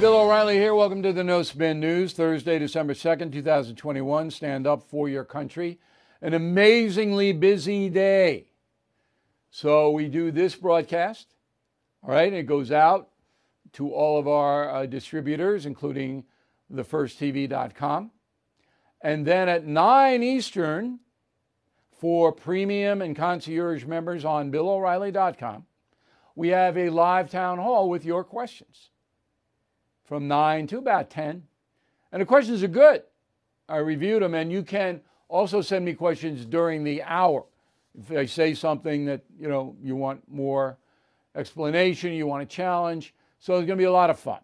Bill O'Reilly here. Welcome to the No Spin News, Thursday, December 2nd, 2021. Stand up for your country. An amazingly busy day. So, we do this broadcast, all right, and it goes out to all of our uh, distributors, including thefirsttv.com. And then at 9 Eastern, for premium and concierge members on BillO'Reilly.com, we have a live town hall with your questions from 9 to about 10. And the questions are good. I reviewed them, and you can also send me questions during the hour. If I say something that you know you want more explanation, you want a challenge, so it's going to be a lot of fun.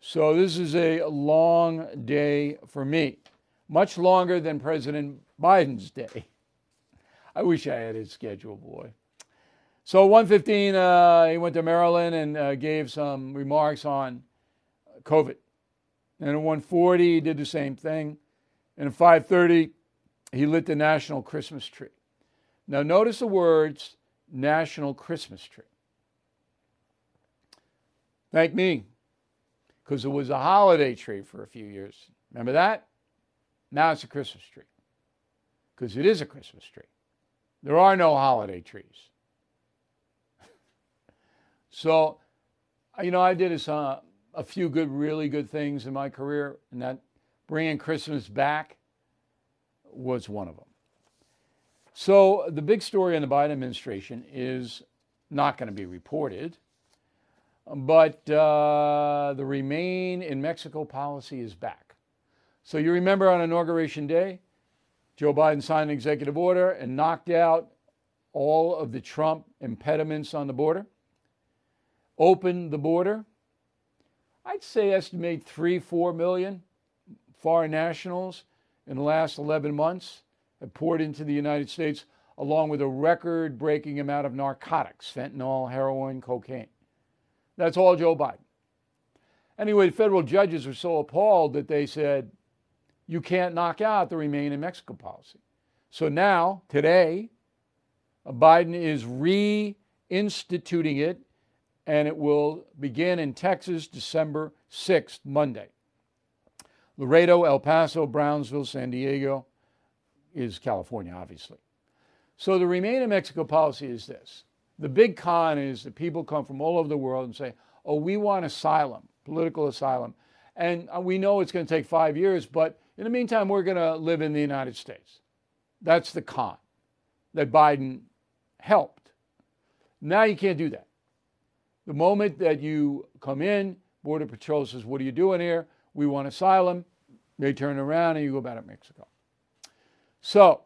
So this is a long day for me, much longer than President Biden's day. I wish I had his schedule, boy. So 115, uh, he went to Maryland and uh, gave some remarks on COVID. And at 140, he did the same thing. And at 530, he lit the national Christmas tree. Now, notice the words National Christmas Tree. Thank me, because it was a holiday tree for a few years. Remember that? Now it's a Christmas tree, because it is a Christmas tree. There are no holiday trees. so, you know, I did a, uh, a few good, really good things in my career, and that bringing Christmas back was one of them. So, the big story in the Biden administration is not going to be reported, but uh, the Remain in Mexico policy is back. So, you remember on Inauguration Day, Joe Biden signed an executive order and knocked out all of the Trump impediments on the border, opened the border I'd say estimate three, four million foreign nationals in the last 11 months have poured into the United States, along with a record breaking amount of narcotics fentanyl, heroin, cocaine. That's all Joe Biden. Anyway, federal judges were so appalled that they said, you can't knock out the Remain in Mexico policy. So now, today, Biden is reinstituting it and it will begin in Texas December 6th, Monday. Laredo, El Paso, Brownsville, San Diego is California, obviously. So the Remain in Mexico policy is this. The big con is that people come from all over the world and say, oh, we want asylum, political asylum. And uh, we know it's going to take five years, but in the meantime, we're going to live in the United States. That's the con that Biden helped. Now you can't do that. The moment that you come in, Border Patrol says, What are you doing here? We want asylum. They turn around and you go back to Mexico. So,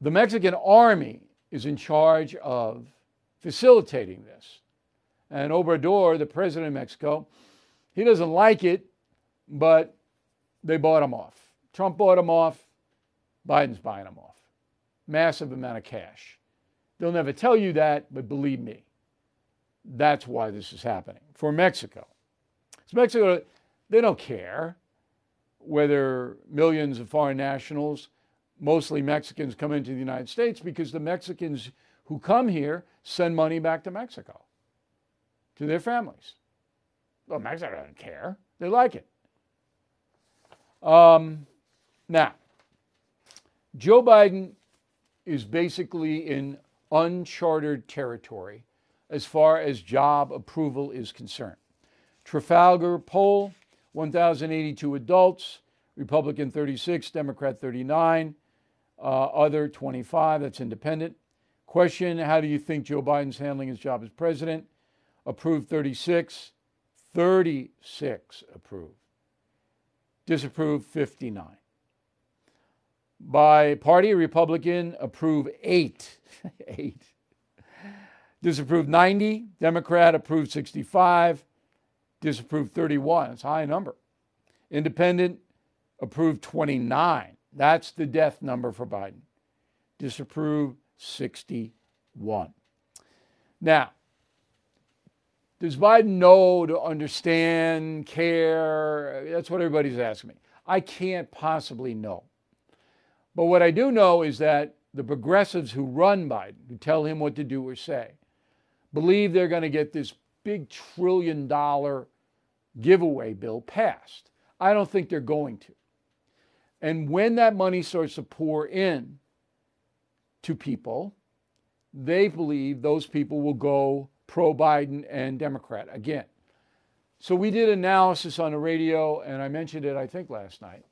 the Mexican army is in charge of facilitating this. And Obrador, the president of Mexico, he doesn't like it, but they bought him off. Trump bought him off. Biden's buying him off. Massive amount of cash. They'll never tell you that, but believe me, that's why this is happening for Mexico. So Mexico, they don't care whether millions of foreign nationals, mostly Mexicans, come into the United States because the Mexicans who come here send money back to Mexico to their families. Well, Mexico doesn't care. They like it. Um, now, Joe Biden is basically in uncharted territory as far as job approval is concerned. Trafalgar poll 1,082 adults, Republican 36, Democrat 39, uh, other 25, that's independent. Question How do you think Joe Biden's handling his job as president? Approved 36, 36 approved. Disapproved 59. By party, Republican approve 8. 8. Disapproved 90. Democrat approved 65. Disapproved 31. It's a high number. Independent approved 29. That's the death number for Biden. Disapproved 61. Now, does Biden know to understand, care? That's what everybody's asking me. I can't possibly know. But what I do know is that the progressives who run Biden, who tell him what to do or say, believe they're going to get this big trillion dollar giveaway bill passed. I don't think they're going to. And when that money starts to pour in to people, they believe those people will go pro Biden and Democrat again. So we did analysis on the radio, and I mentioned it, I think, last night.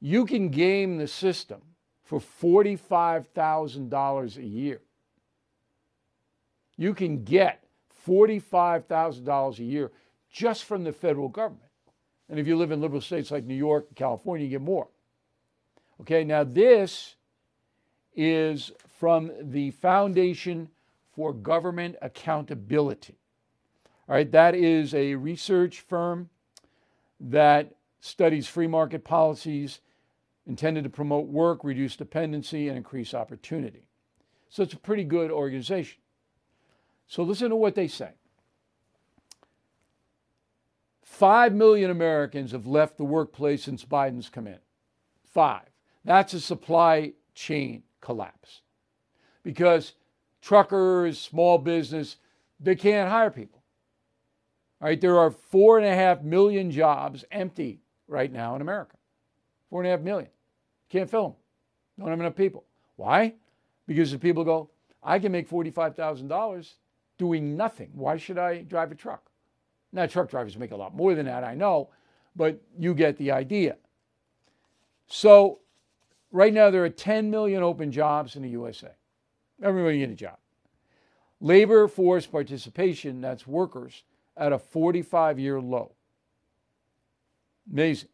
You can game the system for $45,000 a year. You can get $45,000 a year just from the federal government. And if you live in liberal states like New York and California, you get more. Okay, now this is from the Foundation for Government Accountability. All right, that is a research firm that studies free market policies intended to promote work, reduce dependency, and increase opportunity. So it's a pretty good organization. So listen to what they say. Five million Americans have left the workplace since Biden's come in. Five. That's a supply chain collapse. Because truckers, small business, they can't hire people. All right, there are four and a half million jobs empty right now in America. Four and a half million. Can't fill them. Don't have enough people. Why? Because the people go, I can make $45,000 doing nothing. Why should I drive a truck? Now, truck drivers make a lot more than that, I know, but you get the idea. So, right now, there are 10 million open jobs in the USA. Everybody get a job. Labor force participation, that's workers, at a 45 year low. Amazing.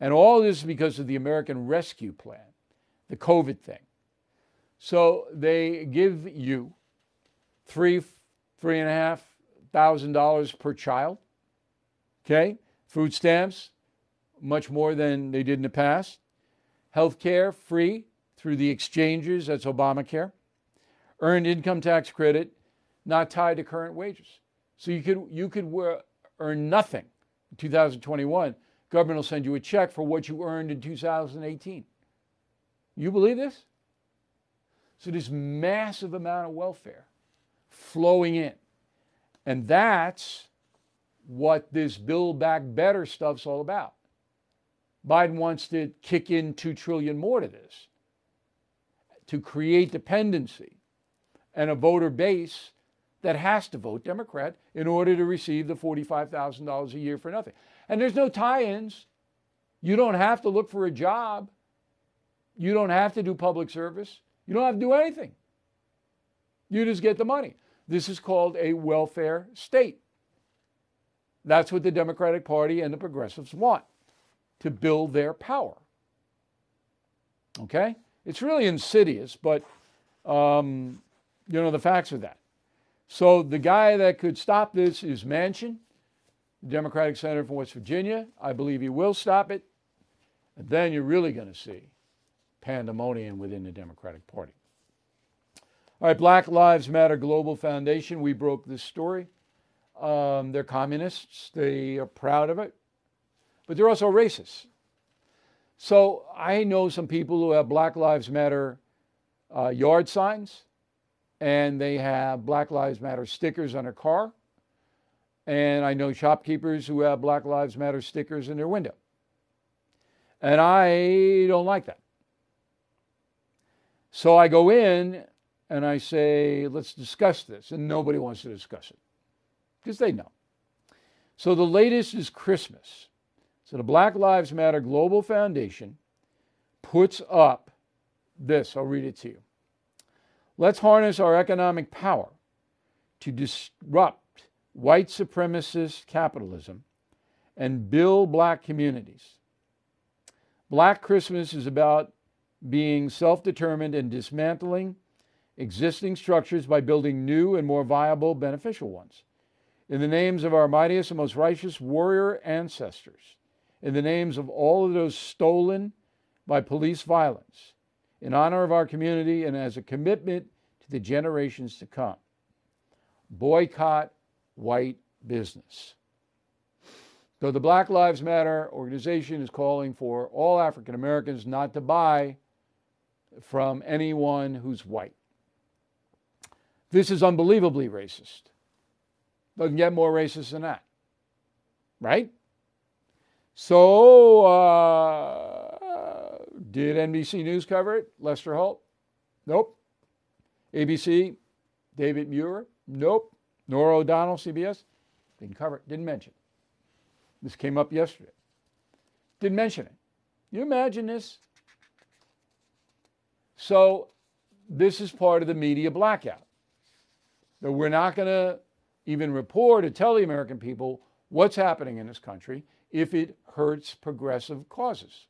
And all this is because of the American Rescue Plan, the COVID thing. So they give you three, three and a half thousand dollars per child. Okay, food stamps, much more than they did in the past. Health care free through the exchanges, that's Obamacare. Earned income tax credit, not tied to current wages. So you could you could earn nothing in 2021 government will send you a check for what you earned in 2018. You believe this? So this massive amount of welfare flowing in. And that's what this Build Back Better stuff's all about. Biden wants to kick in 2 trillion more to this to create dependency and a voter base that has to vote Democrat in order to receive the $45,000 a year for nothing. And there's no tie ins. You don't have to look for a job. You don't have to do public service. You don't have to do anything. You just get the money. This is called a welfare state. That's what the Democratic Party and the progressives want to build their power. Okay? It's really insidious, but um, you know, the facts of that. So the guy that could stop this is Manchin the Democratic Senator from West Virginia. I believe he will stop it. And then you're really going to see pandemonium within the Democratic Party. All right, Black Lives Matter Global Foundation. We broke this story. Um, they're communists. They are proud of it, but they're also racist. So I know some people who have Black Lives Matter uh, yard signs, and they have Black Lives Matter stickers on their car. And I know shopkeepers who have Black Lives Matter stickers in their window. And I don't like that. So I go in and I say, let's discuss this. And nobody wants to discuss it because they know. So the latest is Christmas. So the Black Lives Matter Global Foundation puts up this. I'll read it to you. Let's harness our economic power to disrupt white supremacist capitalism and build black communities. Black Christmas is about being self determined and dismantling existing structures by building new and more viable, beneficial ones. In the names of our mightiest and most righteous warrior ancestors, in the names of all of those stolen by police violence, in honor of our community and as a commitment to the generations to come. Boycott white business. So the Black Lives Matter organization is calling for all African Americans not to buy from anyone who's white. This is unbelievably racist. Doesn't get more racist than that. Right? So, uh, did NBC News cover it? Lester Holt? Nope. ABC? David Muir? Nope. Norah O'Donnell, CBS? Didn't cover it, didn't mention it. This came up yesterday. Didn't mention it. You imagine this? So, this is part of the media blackout. That we're not going to even report or tell the American people what's happening in this country if it hurts progressive causes.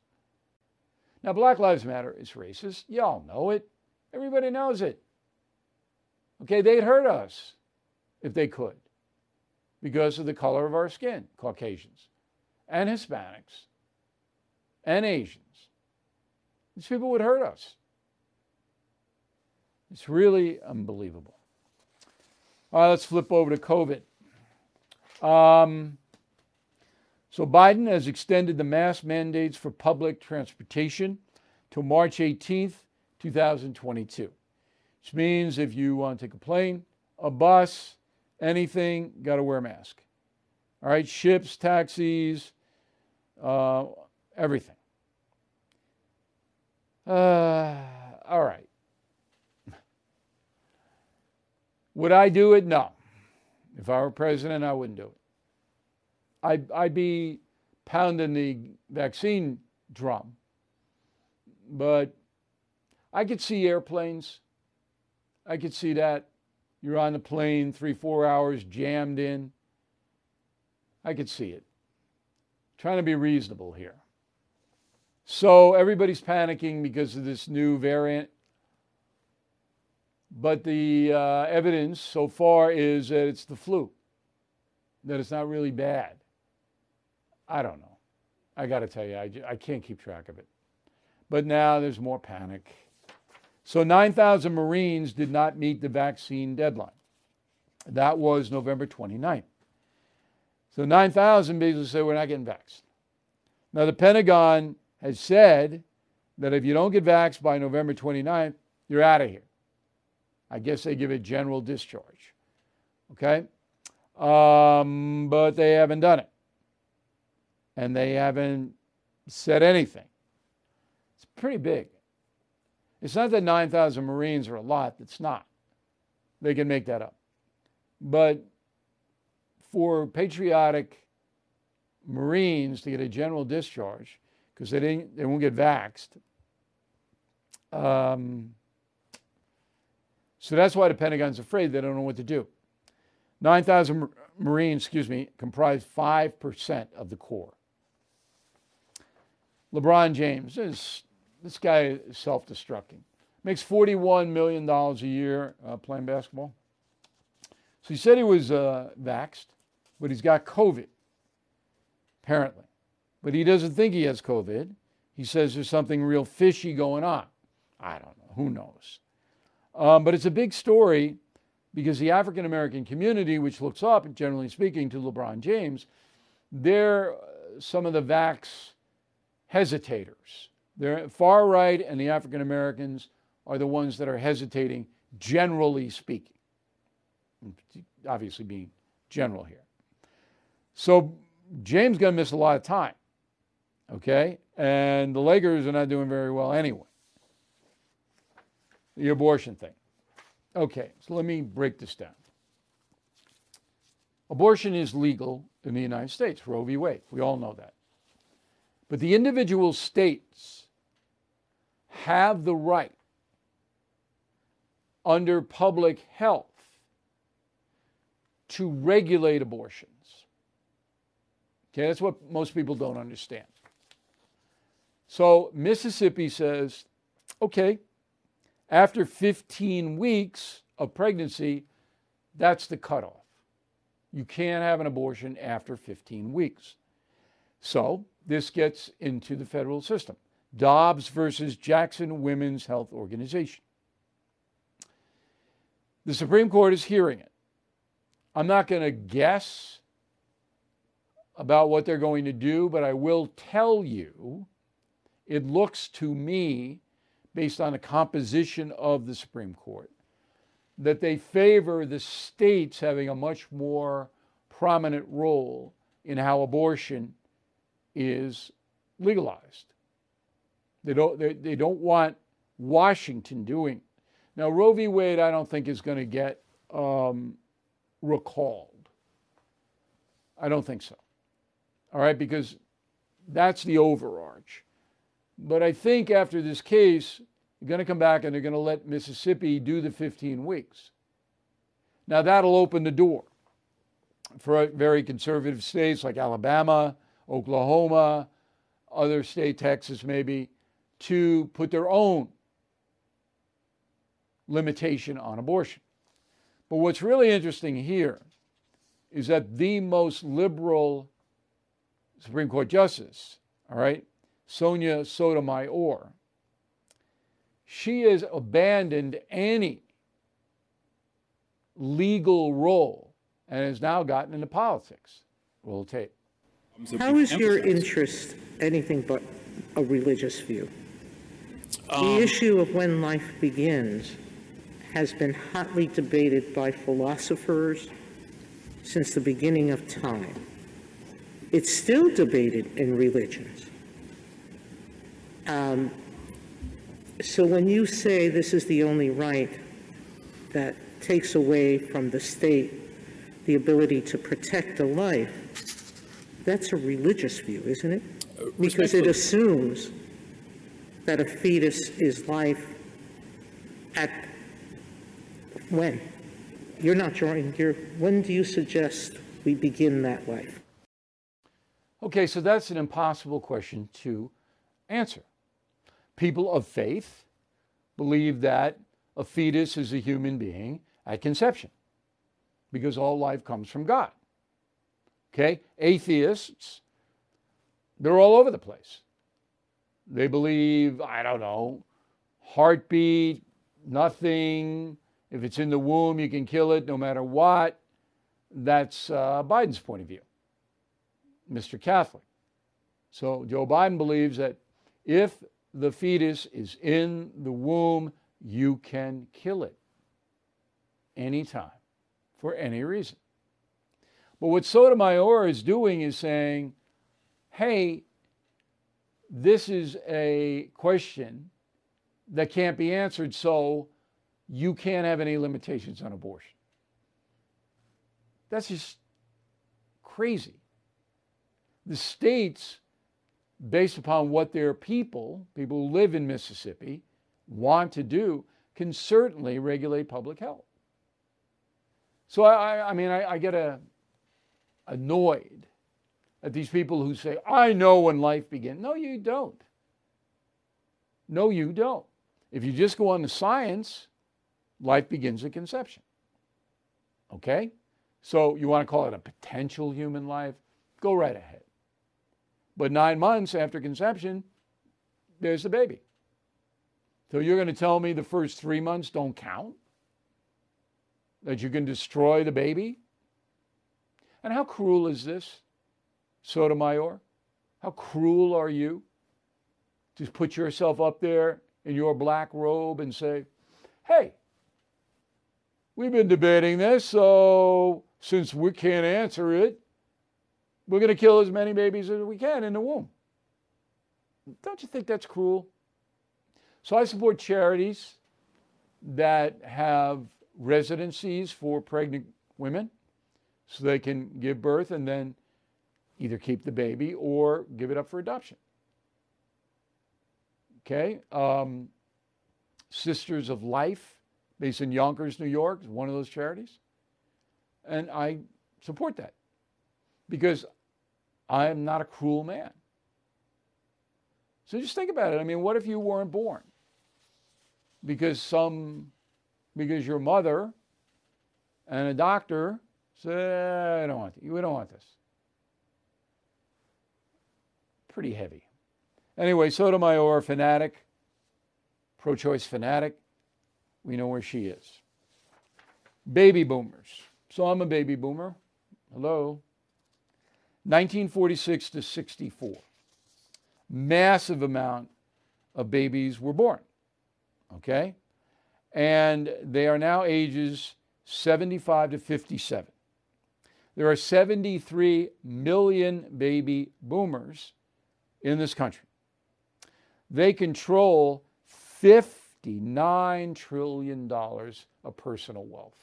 Now, Black Lives Matter is racist. Y'all know it. Everybody knows it. Okay, they'd hurt us if they could because of the color of our skin, Caucasians and Hispanics and Asians. These people would hurt us. It's really unbelievable. All right, let's flip over to COVID. Um, so Biden has extended the mask mandates for public transportation to March 18th, 2022. Which means if you want to take a plane, a bus, anything, got to wear a mask. All right, ships, taxis, uh, everything. Uh, all right. Would I do it? No. If I were president, I wouldn't do it. I'd, I'd be pounding the vaccine drum. But I could see airplanes. I could see that. You're on the plane three, four hours jammed in. I could see it. Trying to be reasonable here. So everybody's panicking because of this new variant. But the uh, evidence so far is that it's the flu, that it's not really bad. I don't know. I got to tell you, I, I can't keep track of it. But now there's more panic. So 9,000 Marines did not meet the vaccine deadline. That was November 29th. So 9,000 basically said, we're not getting vaxxed. Now, the Pentagon has said that if you don't get vaxxed by November 29th, you're out of here. I guess they give it general discharge. Okay? Um, but they haven't done it. And they haven't said anything. It's pretty big. It's not that 9,000 Marines are a lot, it's not. They can make that up. But for patriotic Marines to get a general discharge, because they, didn't, they won't get vaxxed, um, so that's why the Pentagon's afraid they don't know what to do. 9,000 Marines, excuse me, comprise 5% of the Corps. LeBron James, is, this guy is self destructing. Makes $41 million a year uh, playing basketball. So he said he was uh, vaxxed, but he's got COVID, apparently. But he doesn't think he has COVID. He says there's something real fishy going on. I don't know. Who knows? Um, but it's a big story because the African American community, which looks up, generally speaking, to LeBron James, they're uh, some of the vax hesitators. They're far right, and the African Americans are the ones that are hesitating, generally speaking. Obviously, being general here. So James going to miss a lot of time. Okay, and the Lakers are not doing very well anyway the abortion thing. Okay, so let me break this down. Abortion is legal in the United States, Roe v. Wade. We all know that. But the individual states have the right under public health to regulate abortions. Okay, that's what most people don't understand. So Mississippi says, okay, after 15 weeks of pregnancy, that's the cutoff. You can't have an abortion after 15 weeks. So this gets into the federal system. Dobbs versus Jackson Women's Health Organization. The Supreme Court is hearing it. I'm not going to guess about what they're going to do, but I will tell you it looks to me based on the composition of the Supreme Court, that they favor the states having a much more prominent role in how abortion is legalized. They don't, they, they don't want Washington doing. Now, Roe v. Wade, I don't think is going to get um, recalled. I don't think so. All right, because that's the overarch. But I think after this case, they're going to come back and they're going to let Mississippi do the 15 weeks. Now, that'll open the door for very conservative states like Alabama, Oklahoma, other state, Texas maybe, to put their own limitation on abortion. But what's really interesting here is that the most liberal Supreme Court justice, all right, Sonia Sotomayor, she has abandoned any legal role and has now gotten into politics. Roll tape. How is your interest anything but a religious view? Um, the issue of when life begins has been hotly debated by philosophers since the beginning of time. It's still debated in religions. Um, so when you say this is the only right that takes away from the state the ability to protect a life, that's a religious view, isn't it? Because it assumes that a fetus is life at when? You're not drawing, you're, when do you suggest we begin that life? Okay, so that's an impossible question to answer. People of faith believe that a fetus is a human being at conception because all life comes from God. Okay? Atheists, they're all over the place. They believe, I don't know, heartbeat, nothing. If it's in the womb, you can kill it no matter what. That's uh, Biden's point of view. Mr. Catholic. So Joe Biden believes that if the fetus is in the womb, you can kill it anytime for any reason. But what Sotomayor is doing is saying, hey, this is a question that can't be answered, so you can't have any limitations on abortion. That's just crazy the states, based upon what their people, people who live in Mississippi, want to do, can certainly regulate public health. So I, I mean, I, I get a, annoyed at these people who say, I know when life begins. No, you don't. No, you don't. If you just go on to science, life begins at conception. Okay? So you want to call it a potential human life? Go right ahead. But nine months after conception, there's the baby. So you're going to tell me the first three months don't count? That you can destroy the baby? And how cruel is this, Sotomayor? How cruel are you to put yourself up there in your black robe and say, hey, we've been debating this, so since we can't answer it, we're going to kill as many babies as we can in the womb. Don't you think that's cruel? So I support charities that have residencies for pregnant women so they can give birth and then either keep the baby or give it up for adoption. Okay? Um, Sisters of Life, based in Yonkers, New York, is one of those charities. And I support that because I am not a cruel man. So just think about it. I mean, what if you weren't born? Because some, because your mother and a doctor said, I don't want, you. we don't want this. Pretty heavy. Anyway, Sotomayor, fanatic, pro choice fanatic. We know where she is. Baby boomers. So I'm a baby boomer. Hello. 1946 to 64. Massive amount of babies were born. Okay? And they are now ages 75 to 57. There are 73 million baby boomers in this country. They control $59 trillion of personal wealth.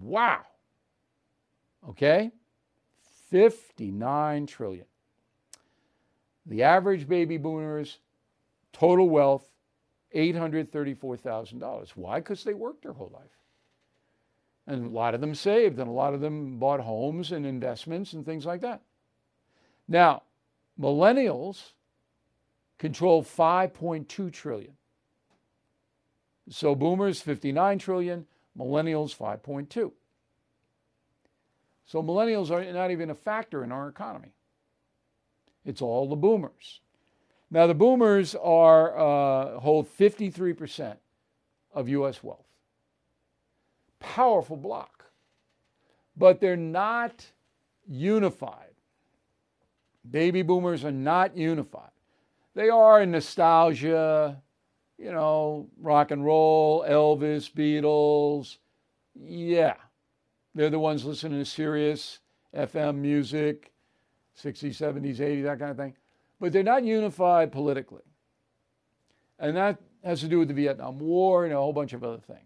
Wow. Okay? 59 trillion. The average baby boomers total wealth $834,000. Why? Because they worked their whole life. And a lot of them saved, and a lot of them bought homes and investments and things like that. Now, millennials control 5.2 trillion. So boomers 59 trillion, millennials 5.2. So millennials are not even a factor in our economy. It's all the boomers. Now the boomers are uh, hold 53% of U.S. wealth. Powerful block, but they're not unified. Baby boomers are not unified. They are in nostalgia, you know, rock and roll, Elvis, Beatles. Yeah, they're the ones listening to Sirius XM music, 60s, 70s, 80s, that kind of thing. But they're not unified politically. And that has to do with the Vietnam War and a whole bunch of other things.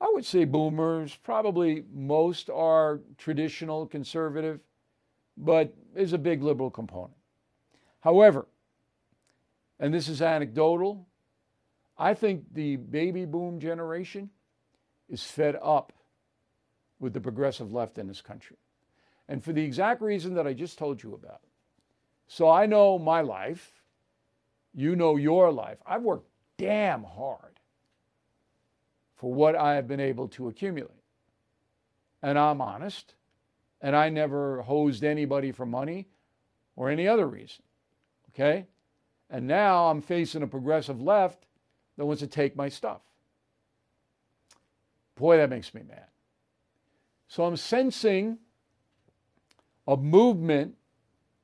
I would say boomers, probably most are traditional conservative, but there's a big liberal component. However, and this is anecdotal, I think the baby boom generation is fed up with the progressive left in this country. And for the exact reason that I just told you about. So I know my life, you know your life. I've worked damn hard for what I have been able to accumulate. And I'm honest, and I never hosed anybody for money or any other reason. Okay? And now I'm facing a progressive left that wants to take my stuff. Boy, that makes me mad. So I'm sensing a movement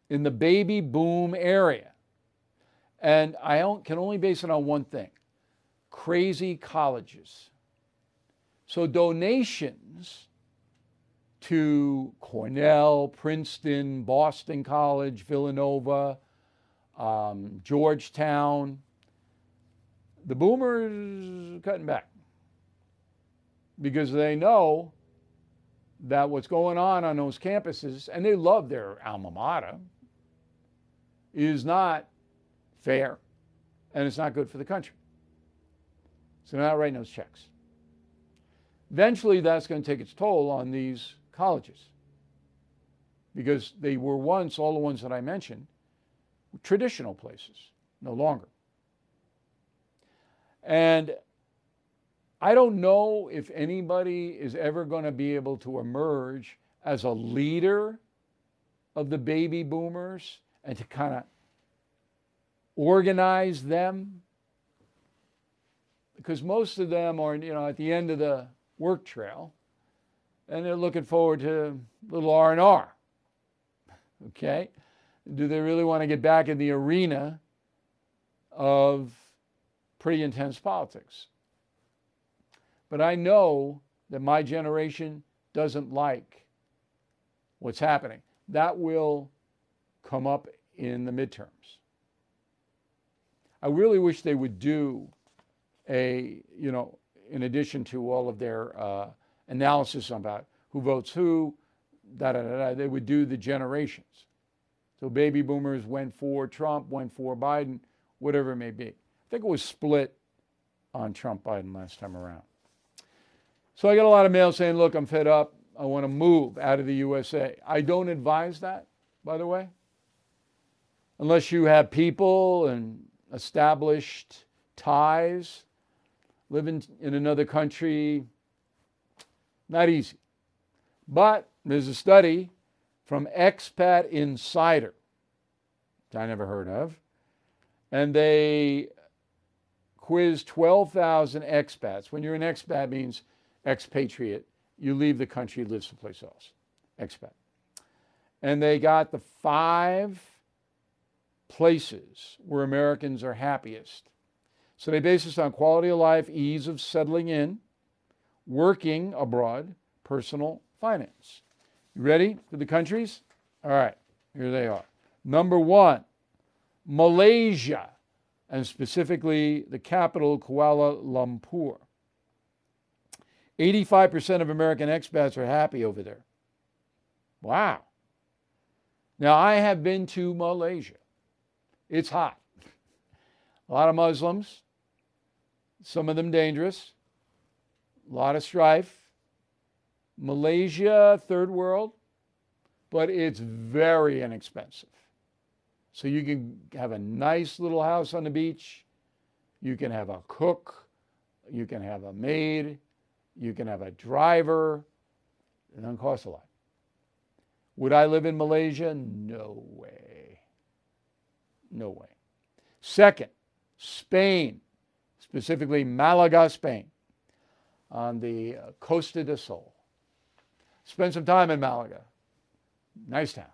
in the baby boom area. And I can only base it on one thing crazy colleges. So donations to Cornell, Princeton, Boston College, Villanova, um, Georgetown, the boomers cutting back because they know that what's going on on those campuses, and they love their alma mater, is not fair and it's not good for the country. So they're not writing those checks. Eventually, that's going to take its toll on these colleges because they were once, all the ones that I mentioned, traditional places, no longer. And I don't know if anybody is ever going to be able to emerge as a leader of the baby boomers and to kind of organize them because most of them are you know at the end of the work trail and they're looking forward to little r&r okay do they really want to get back in the arena of pretty intense politics. But I know that my generation doesn't like what's happening. That will come up in the midterms. I really wish they would do a, you know, in addition to all of their uh, analysis about who votes who, da, da, da, da, they would do the generations. So baby boomers went for Trump, went for Biden, whatever it may be. I think it was split on Trump Biden last time around. So I get a lot of mail saying, look, I'm fed up. I want to move out of the USA. I don't advise that, by the way, unless you have people and established ties, living in another country, not easy. But there's a study from Expat Insider, which I never heard of, and they quizzed 12,000 expats. When you're an expat, means expatriate. You leave the country, live someplace else. Expat. And they got the five places where Americans are happiest. So they base this on quality of life, ease of settling in, working abroad, personal finance. You ready for the countries? All right, here they are. Number one, Malaysia, and specifically the capital, Kuala Lumpur. 85% of American expats are happy over there. Wow. Now, I have been to Malaysia. It's hot. A lot of Muslims, some of them dangerous, a lot of strife. Malaysia, third world, but it's very inexpensive. So you can have a nice little house on the beach. You can have a cook. You can have a maid. You can have a driver. It doesn't cost a lot. Would I live in Malaysia? No way. No way. Second, Spain, specifically Malaga, Spain, on the uh, Costa del Sol. Spend some time in Malaga. Nice town.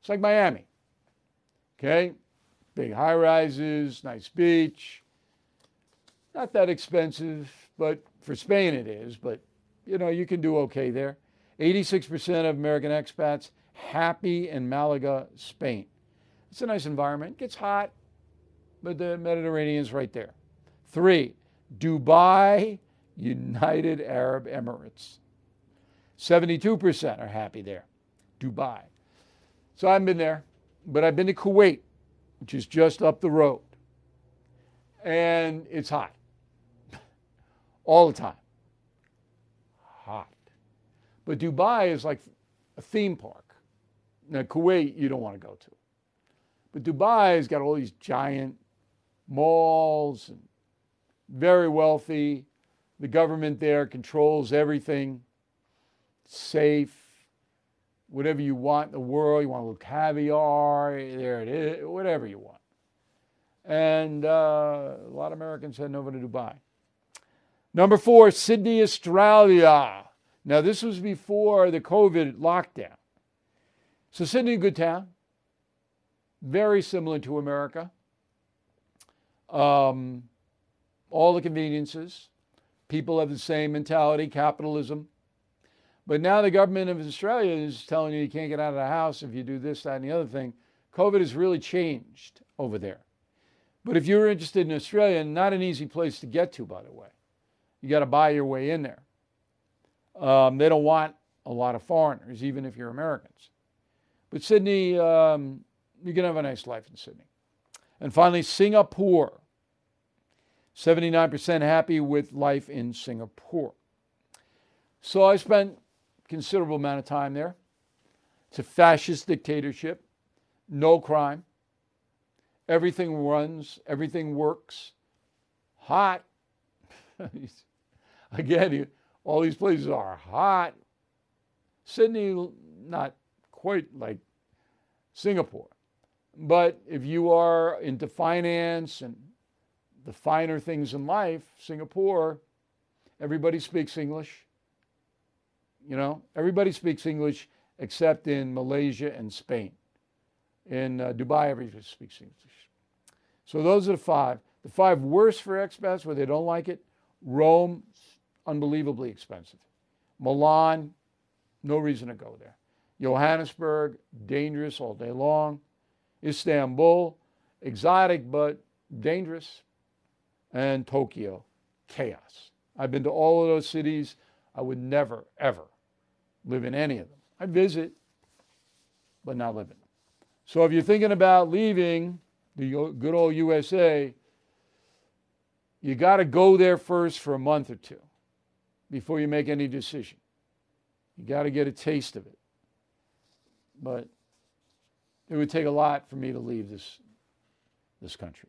It's like Miami. Okay? Big high rises, nice beach. Not that expensive, but for Spain it is, but you know, you can do okay there. 86% of American expats happy in Malaga, Spain. It's a nice environment. It gets hot, but the Mediterranean's right there. Three, Dubai, United Arab Emirates. 72% are happy there. Dubai. So I've been there, but I've been to Kuwait, which is just up the road. And it's hot all the time. Hot. But Dubai is like a theme park. Now, Kuwait, you don't want to go to. But Dubai has got all these giant malls and very wealthy. The government there controls everything. Safe. Whatever you want in the world, you want a little caviar, there it is, whatever you want. And uh, a lot of Americans heading over to Dubai. Number four, Sydney, Australia. Now, this was before the COVID lockdown. So, Sydney, good town, very similar to America. Um, all the conveniences. People have the same mentality, capitalism. But now the government of Australia is telling you you can't get out of the house if you do this, that, and the other thing. COVID has really changed over there. But if you're interested in Australia, not an easy place to get to, by the way. You got to buy your way in there. Um, they don't want a lot of foreigners, even if you're Americans. But Sydney, um, you can have a nice life in Sydney. And finally, Singapore. 79% happy with life in Singapore. So I spent considerable amount of time there. It's a fascist dictatorship, no crime. Everything runs, everything works. Hot. Again, all these places are hot. Sydney, not quite like Singapore. But if you are into finance and the finer things in life, Singapore, everybody speaks English. You know, everybody speaks English except in Malaysia and Spain. In uh, Dubai, everybody speaks English. So those are the five. The five worst for expats where they don't like it Rome, unbelievably expensive. Milan, no reason to go there. Johannesburg, dangerous all day long. Istanbul, exotic but dangerous. And Tokyo, chaos. I've been to all of those cities. I would never, ever live in any of them. I'd visit, but not live in them. So if you're thinking about leaving the good old USA, you got to go there first for a month or two before you make any decision. You got to get a taste of it. But it would take a lot for me to leave this, this country.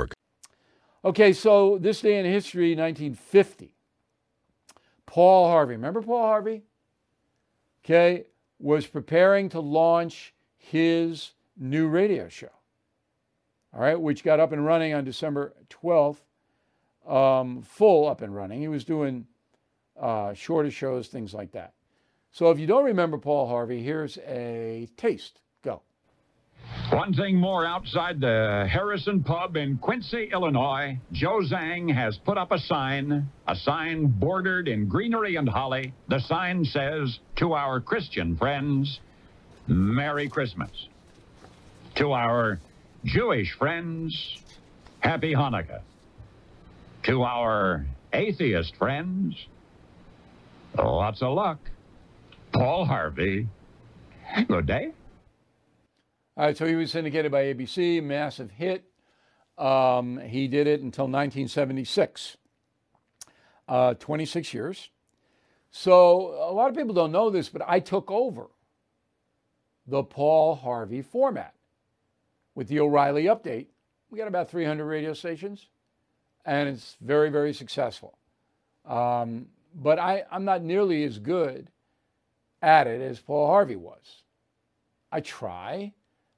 Okay, so this day in history, 1950, Paul Harvey, remember Paul Harvey? Okay, was preparing to launch his new radio show, all right, which got up and running on December 12th, um, full up and running. He was doing uh, shorter shows, things like that. So if you don't remember Paul Harvey, here's a taste. One thing more outside the Harrison Pub in Quincy, Illinois, Joe Zhang has put up a sign, a sign bordered in greenery and holly. The sign says, To our Christian friends, Merry Christmas. To our Jewish friends, Happy Hanukkah. To our atheist friends, lots of luck. Paul Harvey, good day. Right, so he was syndicated by ABC, massive hit. Um, he did it until 1976, uh, 26 years. So a lot of people don't know this, but I took over the Paul Harvey format with the O'Reilly update. We got about 300 radio stations, and it's very, very successful. Um, but I, I'm not nearly as good at it as Paul Harvey was. I try,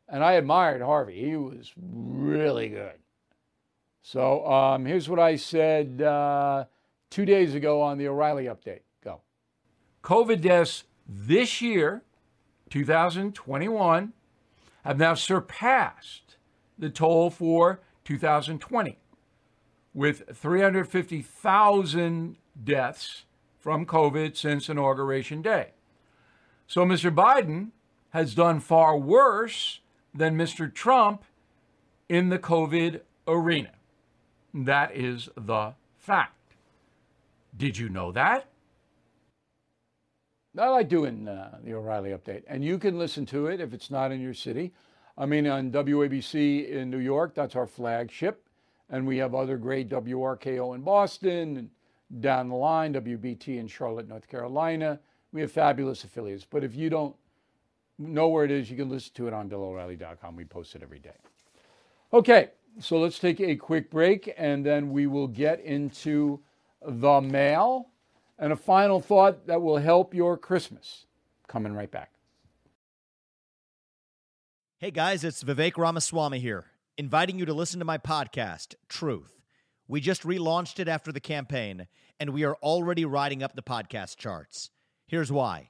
and I admired Harvey. He was really good. So um, here's what I said uh, two days ago on the O'Reilly update. Go. COVID deaths this year, 2021, have now surpassed the toll for 2020, with 350,000 deaths from COVID since Inauguration Day. So Mr. Biden has done far worse than Mr. Trump in the COVID arena. That is the fact. Did you know that? I like doing uh, the O'Reilly update, and you can listen to it if it's not in your city. I mean, on WABC in New York, that's our flagship, and we have other great WRKO in Boston, and down the line, WBT in Charlotte, North Carolina. We have fabulous affiliates, but if you don't know where it is, you can listen to it on BillO'Reilly.com. We post it every day. Okay, so let's take a quick break, and then we will get into the mail and a final thought that will help your Christmas. Coming right back. Hey guys, it's Vivek Ramaswamy here, inviting you to listen to my podcast, Truth. We just relaunched it after the campaign, and we are already riding up the podcast charts. Here's why.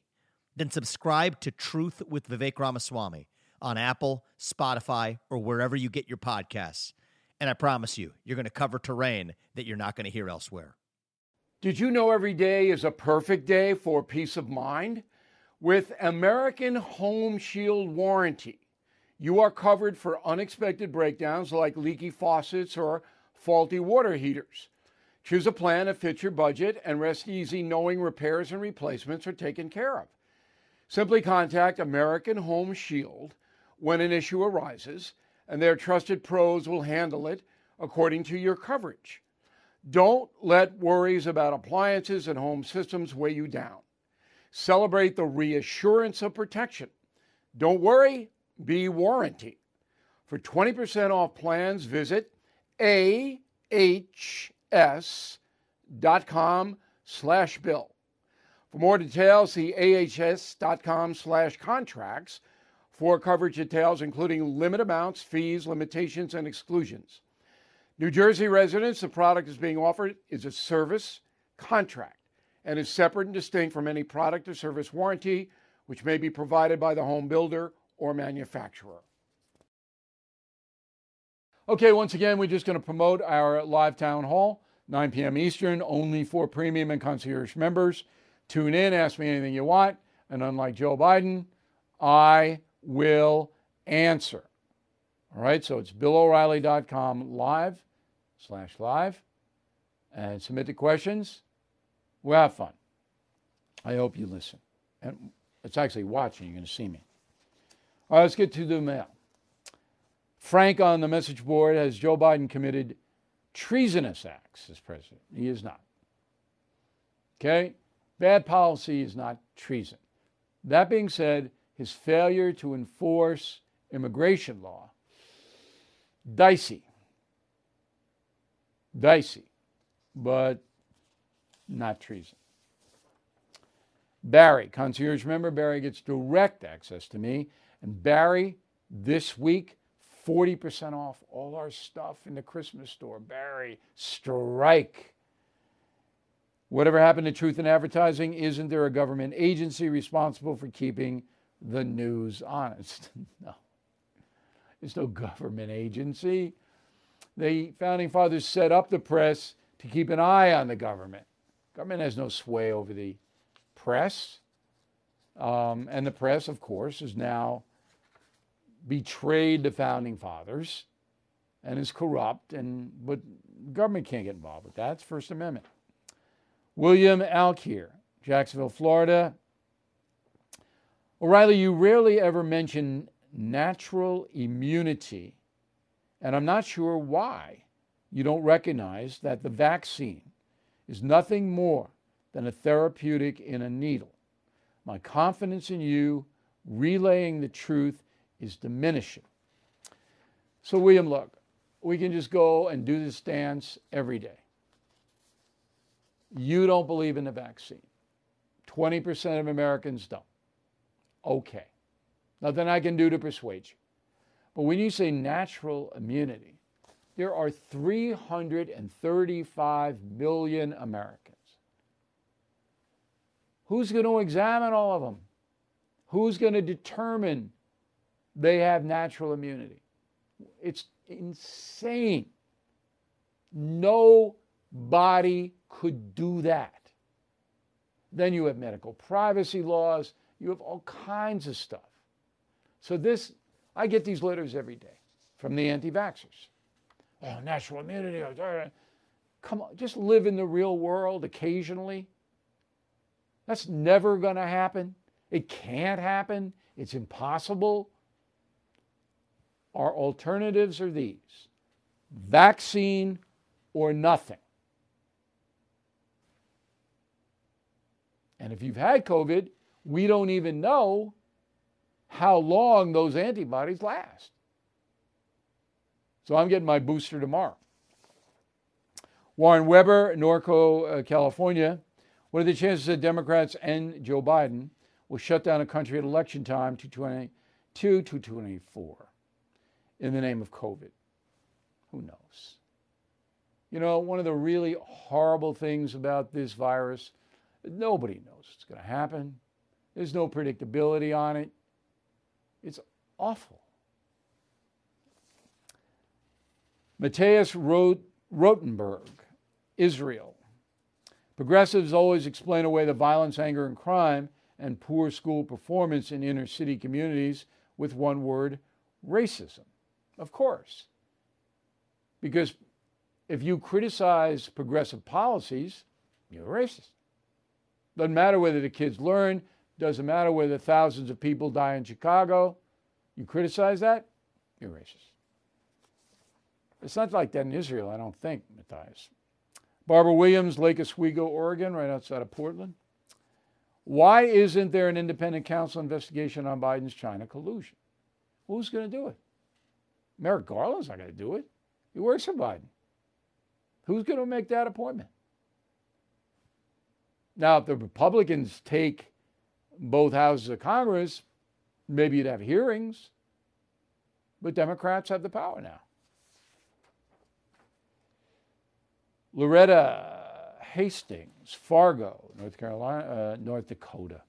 then subscribe to Truth with Vivek Ramaswamy on Apple, Spotify, or wherever you get your podcasts. And I promise you, you're going to cover terrain that you're not going to hear elsewhere. Did you know every day is a perfect day for peace of mind? With American Home Shield Warranty, you are covered for unexpected breakdowns like leaky faucets or faulty water heaters. Choose a plan that fits your budget and rest easy knowing repairs and replacements are taken care of. Simply contact American Home Shield when an issue arises, and their trusted pros will handle it according to your coverage. Don't let worries about appliances and home systems weigh you down. Celebrate the reassurance of protection. Don't worry, be warranty. For 20% off plans, visit ahs.com slash bill. For more details, see ahs.com slash contracts for coverage details, including limit amounts, fees, limitations, and exclusions. New Jersey residents, the product is being offered is a service contract and is separate and distinct from any product or service warranty which may be provided by the home builder or manufacturer. Okay, once again, we're just going to promote our live town hall, 9 p.m. Eastern, only for premium and concierge members. Tune in, ask me anything you want, and unlike Joe Biden, I will answer. All right, so it's BillO'Reilly.com live slash live and submit the questions. We'll have fun. I hope you listen. And it's actually watching, you're going to see me. All right, let's get to the mail. Frank on the message board has Joe Biden committed treasonous acts as president. He is not. Okay? Bad policy is not treason. That being said, his failure to enforce immigration law, dicey. Dicey, but not treason. Barry, concierge member, Barry gets direct access to me. And Barry, this week, 40% off all our stuff in the Christmas store. Barry, strike. Whatever happened to truth in advertising? Isn't there a government agency responsible for keeping the news honest? no. There's no government agency. The founding fathers set up the press to keep an eye on the government. Government has no sway over the press. Um, and the press, of course, has now betrayed the founding fathers and is corrupt. And but government can't get involved with that. It's First Amendment. William Alkier, Jacksonville, Florida. O'Reilly, you rarely ever mention natural immunity, and I'm not sure why you don't recognize that the vaccine is nothing more than a therapeutic in a needle. My confidence in you relaying the truth is diminishing. So, William, look, we can just go and do this dance every day. You don't believe in the vaccine. 20% of Americans don't. Okay. Nothing I can do to persuade you. But when you say natural immunity, there are 335 million Americans. Who's going to examine all of them? Who's going to determine they have natural immunity? It's insane. Nobody could do that. Then you have medical privacy laws, you have all kinds of stuff. So, this, I get these letters every day from the anti vaxxers. Oh, natural immunity. Oh, Come on, just live in the real world occasionally. That's never going to happen. It can't happen. It's impossible. Our alternatives are these vaccine or nothing. And if you've had COVID, we don't even know how long those antibodies last. So I'm getting my booster tomorrow. Warren Weber, Norco, uh, California. What are the chances that Democrats and Joe Biden will shut down a country at election time 222 to 24 in the name of COVID? Who knows? You know, one of the really horrible things about this virus, nobody knows what's going to happen. There's no predictability on it. It's awful. Matthias Rotenberg, Israel. Progressives always explain away the violence, anger, and crime and poor school performance in inner city communities with one word racism. Of course. Because if you criticize progressive policies, you're racist. Doesn't matter whether the kids learn, doesn't matter whether thousands of people die in Chicago. You criticize that, you're racist. It's not like that in Israel, I don't think, Matthias. Barbara Williams, Lake Oswego, Oregon, right outside of Portland. Why isn't there an independent counsel investigation on Biden's China collusion? Who's going to do it? Merrick Garland's not going to do it. He works for Biden. Who's going to make that appointment? Now, if the Republicans take both houses of Congress, maybe you'd have hearings, but Democrats have the power now. Loretta Hastings, Fargo, North Carolina, uh, North Dakota.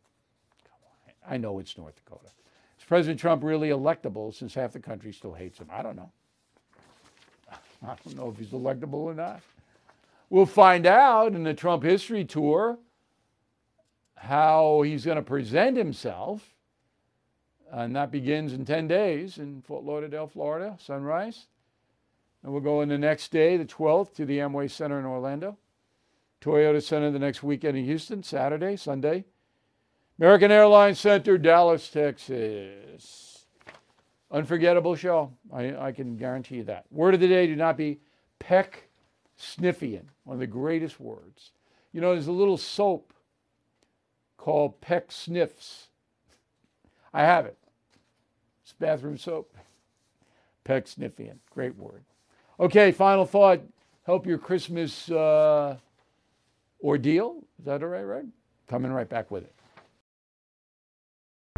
I know it's North Dakota. Is President Trump really electable since half the country still hates him? I don't know. I don't know if he's electable or not. We'll find out in the Trump history tour how he's going to present himself. And that begins in 10 days in Fort Lauderdale, Florida, sunrise. And we'll go in the next day, the 12th, to the Amway Center in Orlando. Toyota Center the next weekend in Houston, Saturday, Sunday. American Airlines Center, Dallas, Texas. Unforgettable show. I, I can guarantee you that. Word of the day do not be peck sniffian, one of the greatest words. You know, there's a little soap called Peck Sniffs. I have it. It's bathroom soap. Pecksniffian. Great word. Okay, final thought. Help your Christmas uh, ordeal. Is that all right, Red? Coming right back with it.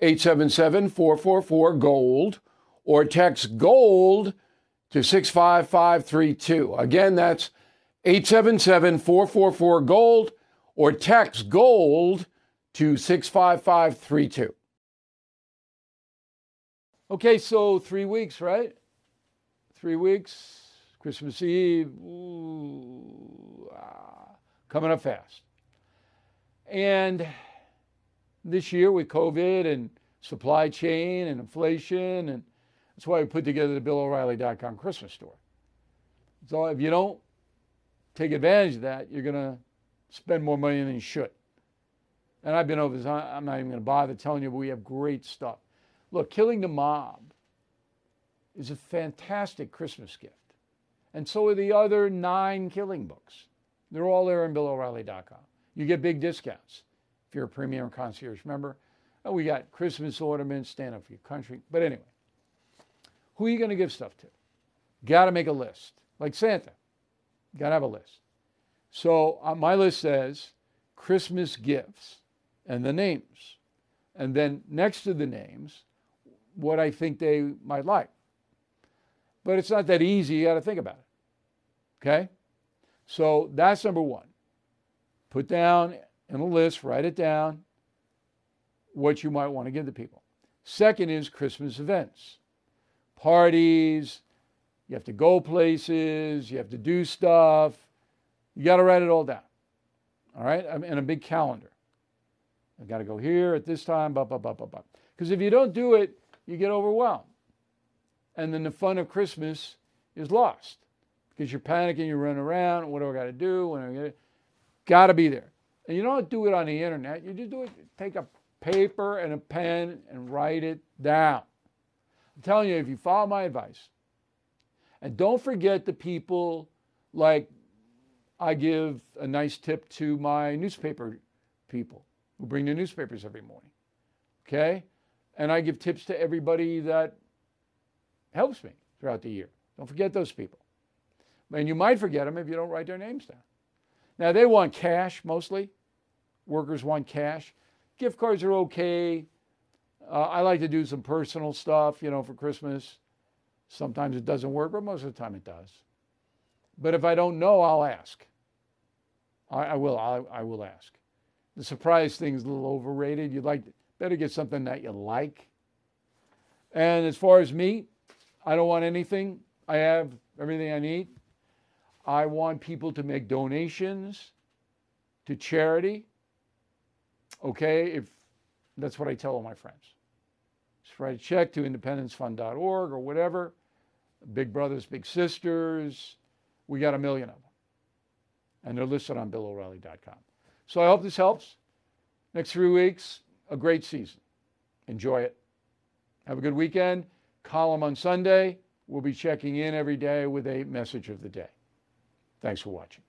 877 444 GOLD, or text GOLD to 65532. Again, that's 877 444 GOLD, or text GOLD to 65532. Okay, so three weeks, right? Three weeks, Christmas Eve, ooh, ah, coming up fast. And this year with COVID and supply chain and inflation, and that's why we put together the BillO'Reilly.com Christmas store. So if you don't take advantage of that, you're going to spend more money than you should. And I've been over this, I'm not even going to bother telling you, but we have great stuff. Look, Killing the Mob is a fantastic Christmas gift. And so are the other nine killing books. They're all there on BillO'Reilly.com. You get big discounts if you're a premium concierge member. Oh, we got Christmas ornaments, stand up for your country. But anyway, who are you going to give stuff to? Got to make a list, like Santa. Got to have a list. So uh, my list says Christmas gifts and the names. And then next to the names, what I think they might like. But it's not that easy. You got to think about it. Okay? So that's number one. Put down in a list, write it down, what you might want to give to people. Second is Christmas events, parties. You have to go places, you have to do stuff. You got to write it all down. All right? In a big calendar. I've got to go here at this time, blah, blah, blah, blah, blah. Because if you don't do it, you get overwhelmed. And then the fun of Christmas is lost because you're panicking, you run around, what do I got to do? When I Got to be there. And you don't do it on the internet. You just do it, take a paper and a pen and write it down. I'm telling you, if you follow my advice, and don't forget the people like I give a nice tip to my newspaper people who bring the newspapers every morning. Okay? And I give tips to everybody that helps me throughout the year. Don't forget those people. And you might forget them if you don't write their names down. Now, they want cash mostly. Workers want cash. Gift cards are okay. Uh, I like to do some personal stuff, you know, for Christmas. Sometimes it doesn't work, but most of the time it does. But if I don't know, I'll ask. I, I will. I, I, will ask. The surprise thing is a little overrated. You'd like better get something that you like. And as far as me, I don't want anything. I have everything I need. I want people to make donations to charity. Okay, if that's what I tell all my friends. Just write a check to independencefund.org or whatever. Big Brothers, Big Sisters. We got a million of them. And they're listed on BillO'Reilly.com. So I hope this helps. Next three weeks, a great season. Enjoy it. Have a good weekend. Column on Sunday. We'll be checking in every day with a message of the day. Thanks for watching.